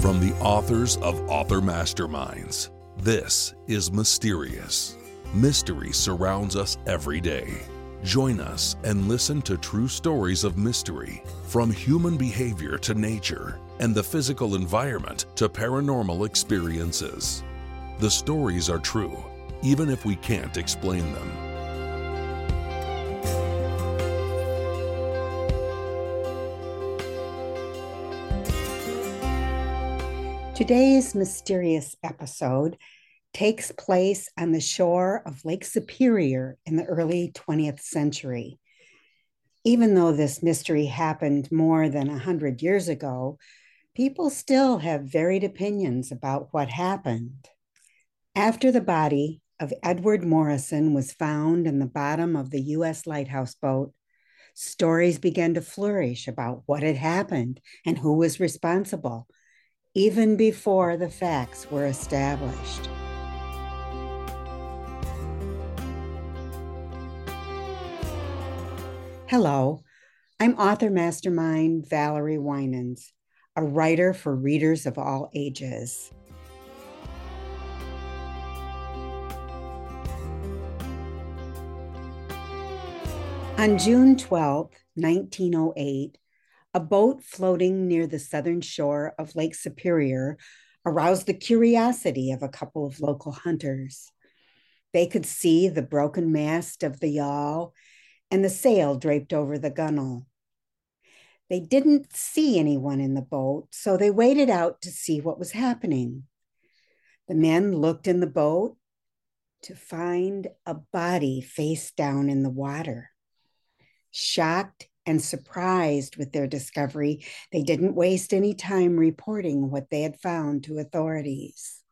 From the authors of Author Masterminds, this is Mysterious. Mystery surrounds us every day. Join us and listen to true stories of mystery, from human behavior to nature, and the physical environment to paranormal experiences. The stories are true, even if we can't explain them. Today's mysterious episode takes place on the shore of Lake Superior in the early 20th century. Even though this mystery happened more than 100 years ago, people still have varied opinions about what happened. After the body of Edward Morrison was found in the bottom of the U.S. lighthouse boat, stories began to flourish about what had happened and who was responsible, even before the facts were established. Hello, I'm author mastermind Valerie Winans, a writer for readers of all ages. On June 12, 1908, a boat floating near the southern shore of Lake Superior aroused the curiosity of a couple of local hunters. They could see the broken mast of the yawl and the sail draped over the gunwale. They didn't see anyone in the boat, so they waited out to see what was happening. The men looked in the boat to find a body face down in the water. Shocked and surprised with their discovery, they didn't waste any time reporting what they had found to authorities.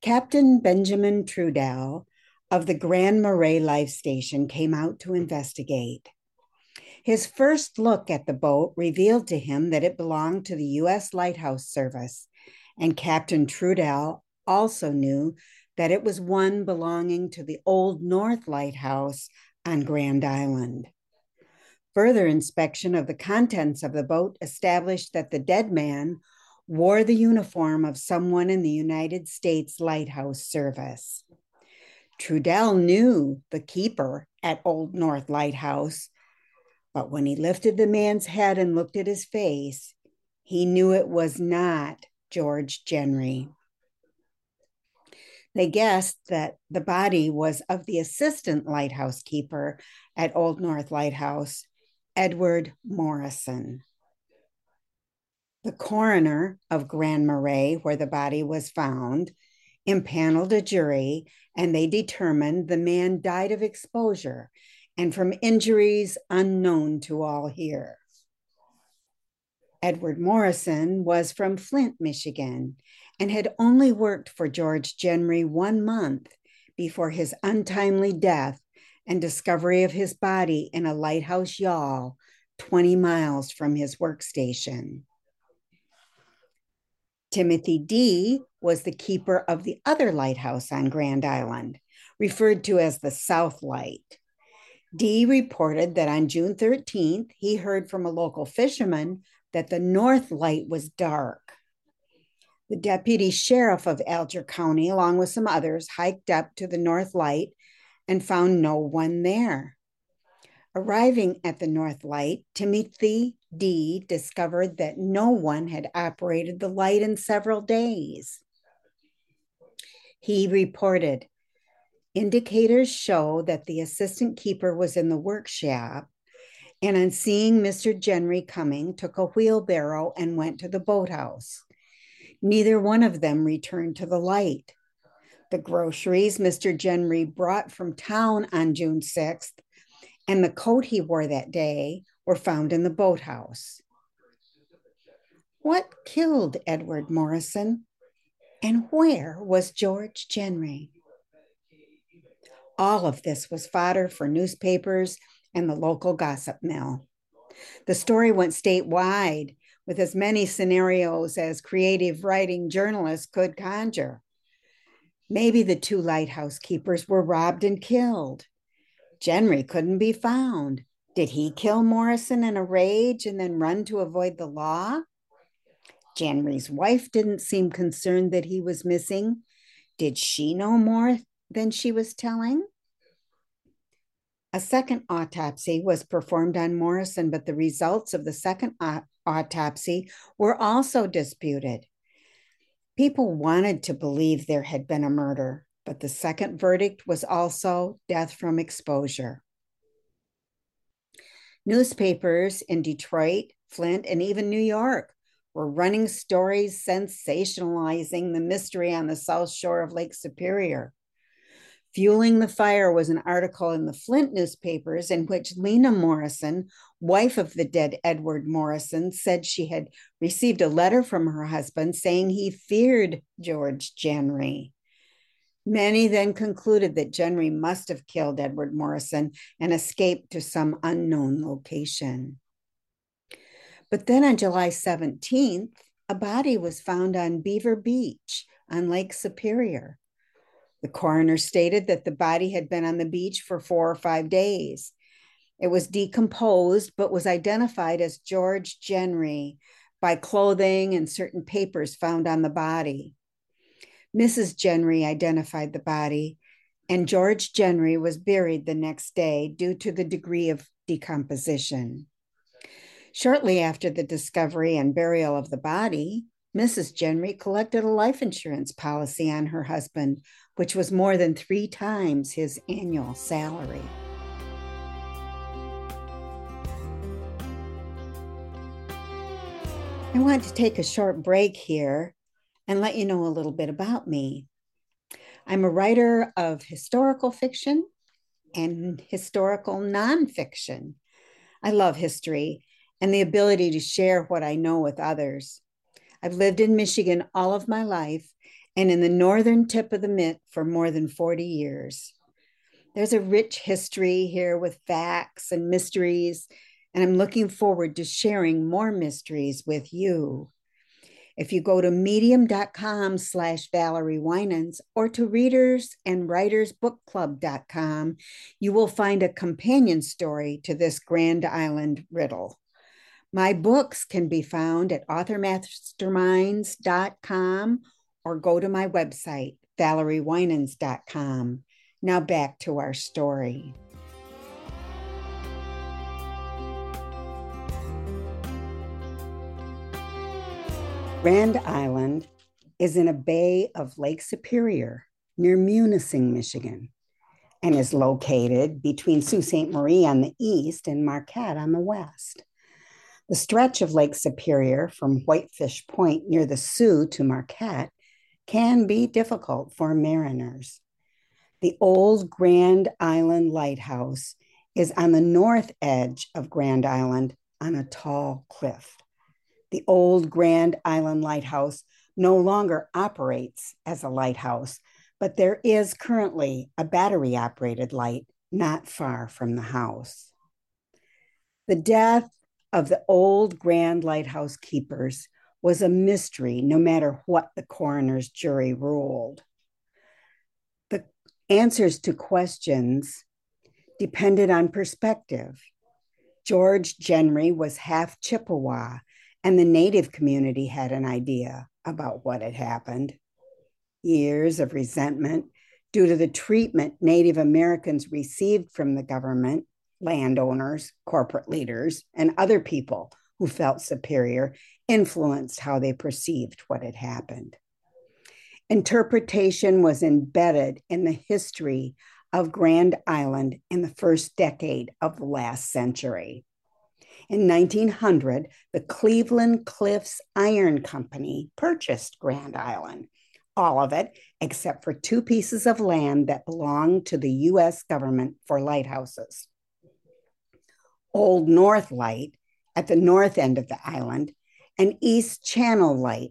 Captain Benjamin Trudell of the Grand Marais Life Station came out to investigate. His first look at the boat revealed to him that it belonged to the U.S. Lighthouse Service, and Captain Trudell also knew that it was one belonging to the Old North Lighthouse on Grand Island. Further inspection of the contents of the boat established that the dead man wore the uniform of someone in the United States Lighthouse Service. Trudell knew the keeper at Old North Lighthouse, but when he lifted the man's head and looked at his face, he knew it was not George Genry. They guessed that the body was of the assistant lighthouse keeper at Old North Lighthouse, Edward Morrison. The coroner of Grand Marais, where the body was found, impaneled a jury and they determined the man died of exposure and from injuries unknown to all here. Edward Morrison was from Flint, Michigan, and had only worked for George Genry one month before his untimely death and discovery of his body in a lighthouse yawl 20 miles from his workstation. Timothy D was the keeper of the other lighthouse on Grand Island, referred to as the South Light. D reported that on June 13th, he heard from a local fisherman that the North Light was dark. The deputy sheriff of Alger County, along with some others, hiked up to the North Light and found no one there. Arriving at the North Light, Timothy D discovered that no one had operated the light in several days. He reported indicators show that the assistant keeper was in the workshop and on seeing Mr. Genry coming, took a wheelbarrow and went to the boathouse. Neither one of them returned to the light. The groceries Mr. Genry brought from town on June 6th and the coat he wore that day were found in the boathouse. What killed Edward Morrison? And where was George Genry? All of this was fodder for newspapers and the local gossip mill. The story went statewide with as many scenarios as creative writing journalists could conjure. Maybe the two lighthouse keepers were robbed and killed. Genry couldn't be found. Did he kill Morrison in a rage and then run to avoid the law? Genry's wife didn't seem concerned that he was missing. Did she know more than she was telling? A second autopsy was performed on Morrison, but the results of the second autopsy were also disputed. People wanted to believe there had been a murder, but the second verdict was also death from exposure. Newspapers in Detroit, Flint, and even New York were running stories sensationalizing the mystery on the south shore of Lake Superior. Fueling the fire was an article in the Flint newspapers in which Lena Morrison, wife of the dead Edward Morrison, said she had received a letter from her husband saying he feared George Genry. Many then concluded that Genry must have killed Edward Morrison and escaped to some unknown location. But then on July 17th, a body was found on Beaver Beach on Lake Superior. The coroner stated that the body had been on the beach for four or five days. It was decomposed, but was identified as George Genry by clothing and certain papers found on the body. Mrs. Genry identified the body, and George Genry was buried the next day due to the degree of decomposition. Shortly after the discovery and burial of the body, Mrs. Genry collected a life insurance policy on her husband which was more than three times his annual salary. I want to take a short break here and let you know a little bit about me. I'm a writer of historical fiction and historical nonfiction. I love history and the ability to share what I know with others. I've lived in Michigan all of my life and in the northern tip of the Mitt for more than 40 years. There's a rich history here with facts and mysteries, and I'm looking forward to sharing more mysteries with you. If you go to medium.com slash Valerie Winans or to readers and writers bookclub.com, you will find a companion story to this Grand Island riddle. My books can be found at authormasterminds.com or go to my website, valeriewinans.com. Now back to our story. Grand Island is in a bay of Lake Superior near Munising, Michigan, and is located between Sault Ste. Marie on the east and Marquette on the west. The stretch of Lake Superior from Whitefish Point near the Soo to Marquette can be difficult for mariners. The old Grand Island Lighthouse is on the north edge of Grand Island on a tall cliff. The old Grand Island Lighthouse no longer operates as a lighthouse, but there is currently a battery operated light not far from the house. The death of the old Grand Lighthouse keepers was a mystery, no matter what the coroner's jury ruled. The answers to questions depended on perspective. George Genry was half Chippewa, and the Native community had an idea about what had happened. Years of resentment due to the treatment Native Americans received from the government, landowners, corporate leaders, and other people who felt superior influenced how they perceived what had happened. Interpretation was embedded in the history of Grand Island in the first decade of the last century. In 1900, the Cleveland Cliffs Iron Company purchased Grand Island, all of it except for two pieces of land that belonged to the US government for lighthouses. Old North Light at the north end of the island, and East Channel Light,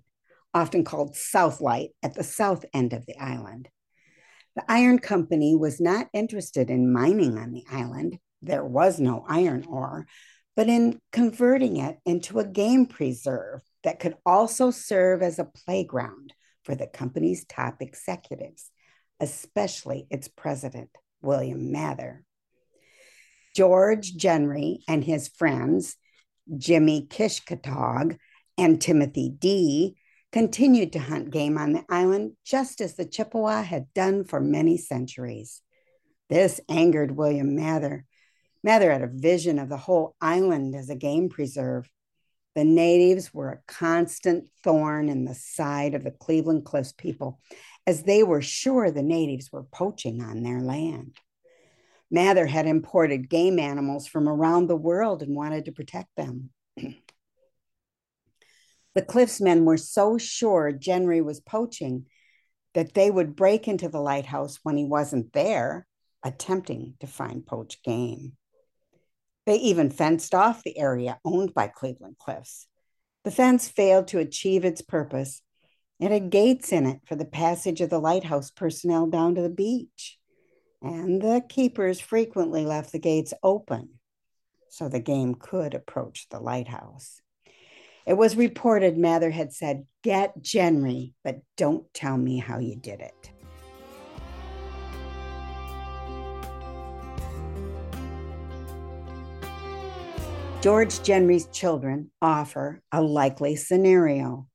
often called South Light, at the south end of the island. The iron company was not interested in mining on the island. There was no iron ore, but in converting it into a game preserve that could also serve as a playground for the company's top executives, especially its president, William Mather. George Genry and his friends Jimmy Kishkatog and Timothy D continued to hunt game on the island just as the Chippewa had done for many centuries. This angered William Mather. Mather had a vision of the whole island as a game preserve. The natives were a constant thorn in the side of the Cleveland Cliffs people, as they were sure the natives were poaching on their land. Mather had imported game animals from around the world and wanted to protect them. The Cliffs men were so sure Genry was poaching that they would break into the lighthouse when he wasn't there, attempting to find poached game. They even fenced off the area owned by Cleveland Cliffs. The fence failed to achieve its purpose. It had gates in it for the passage of the lighthouse personnel down to the beach, and the keepers frequently left the gates open so the game could approach the lighthouse. It was reported Mather had said, Get Genry, but don't tell me how you did it. George Genry's children offer a likely scenario.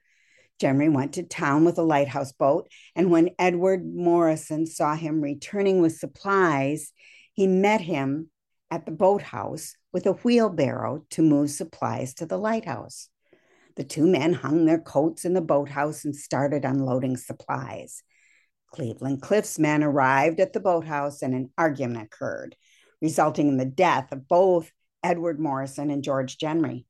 Genry went to town with a lighthouse boat, and when Edward Morrison saw him returning with supplies, he met him at the boathouse with a wheelbarrow to move supplies to the lighthouse. The two men hung their coats in the boathouse and started unloading supplies. Cleveland Cliffs men arrived at the boathouse and an argument occurred, resulting in the death of both Edward Morrison and George Genry.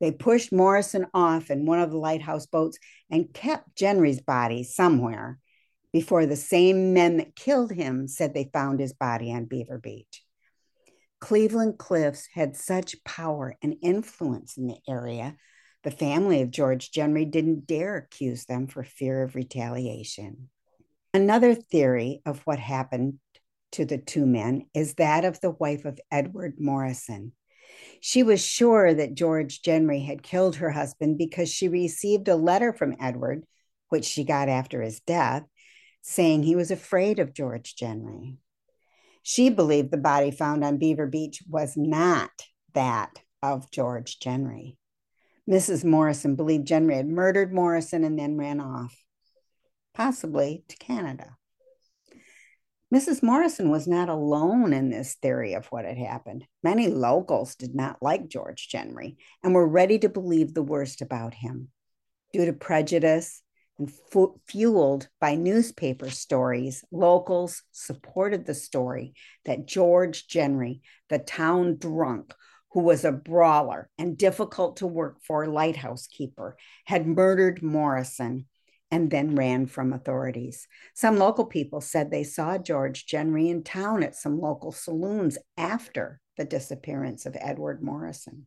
They pushed Morrison off in one of the lighthouse boats and kept Genry's body somewhere before the same men that killed him said they found his body on Beaver Beach. Cleveland Cliffs had such power and influence in the area the family of George Genry didn't dare accuse them for fear of retaliation. Another theory of what happened to the two men is that of the wife of Edward Morrison. She was sure that George Genry had killed her husband because she received a letter from Edward, which she got after his death, saying he was afraid of George Genry. She believed the body found on Beaver Beach was not that of George Genry. Mrs. Morrison believed Genry had murdered Morrison and then ran off, possibly to Canada. Mrs. Morrison was not alone in this theory of what had happened. Many locals did not like George Genry and were ready to believe the worst about him. Due to prejudice and fu- fueled by newspaper stories, locals supported the story that George Genry, the town drunk, who was a brawler and difficult to work for lighthouse keeper, had murdered Morrison and then ran from authorities. Some local people said they saw George Genry in town at some local saloons after the disappearance of Edward Morrison.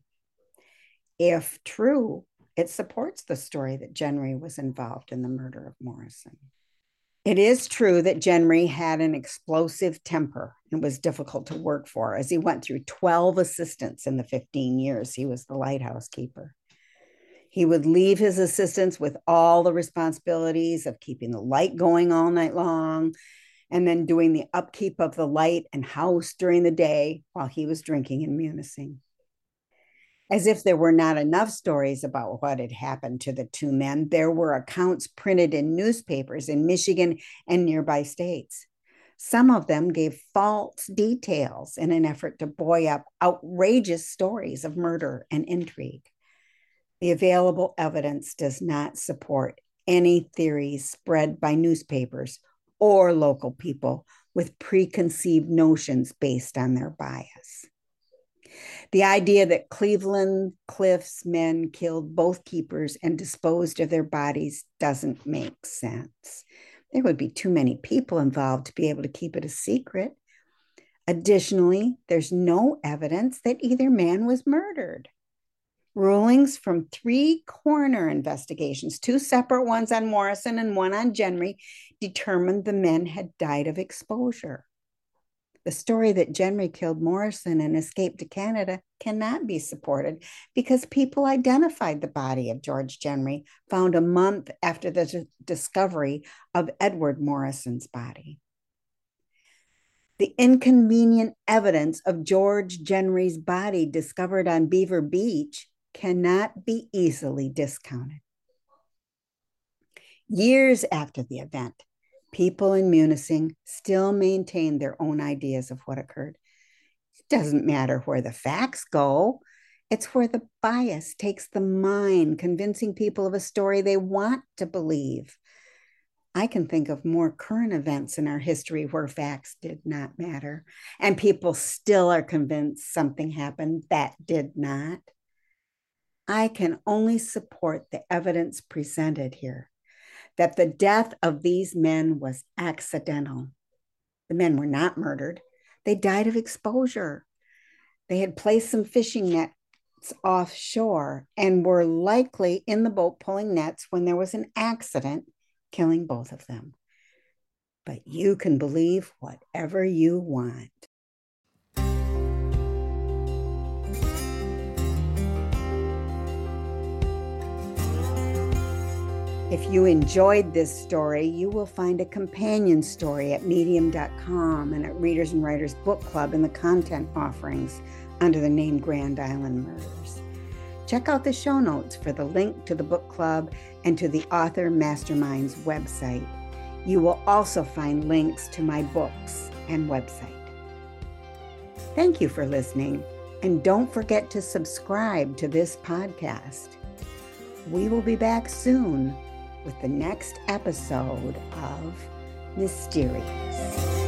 If true, it supports the story that Genry was involved in the murder of Morrison. It is true that Genry had an explosive temper and was difficult to work for, as he went through 12 assistants in the 15 years he was the lighthouse keeper. He would leave his assistants with all the responsibilities of keeping the light going all night long and then doing the upkeep of the light and house during the day while he was drinking and musing. As if there were not enough stories about what had happened to the two men, there were accounts printed in newspapers in Michigan and nearby states. Some of them gave false details in an effort to buoy up outrageous stories of murder and intrigue. The available evidence does not support any theories spread by newspapers or local people with preconceived notions based on their bias. The idea that Cleveland Cliffs men killed both keepers and disposed of their bodies doesn't make sense. There would be too many people involved to be able to keep it a secret. Additionally, there's no evidence that either man was murdered. Rulings from three coroner investigations, two separate ones on Morrison and one on Genry, determined the men had died of exposure. The story that Genry killed Morrison and escaped to Canada cannot be supported because people identified the body of George Genry found a month after the discovery of Edward Morrison's body. The inconvenient evidence of George Genry's body discovered on Beaver Beach cannot be easily discounted. Years after the event, people in Munising still maintain their own ideas of what occurred. It doesn't matter where the facts go, it's where the bias takes the mind, convincing people of a story they want to believe. I can think of more current events in our history where facts did not matter, and people still are convinced something happened that did not. I can only support the evidence presented here that the death of these men was accidental. The men were not murdered, they died of exposure. They had placed some fishing nets offshore and were likely in the boat pulling nets when there was an accident, killing both of them. But you can believe whatever you want. If you enjoyed this story, you will find a companion story at medium.com and at Readers and Writers Book Club in the content offerings under the name Grand Island Murders. Check out the show notes for the link to the book club and to the Author Mastermind's website. You will also find links to my books and website. Thank you for listening, and don't forget to subscribe to this podcast. We will be back soon with the next episode of Mysterious.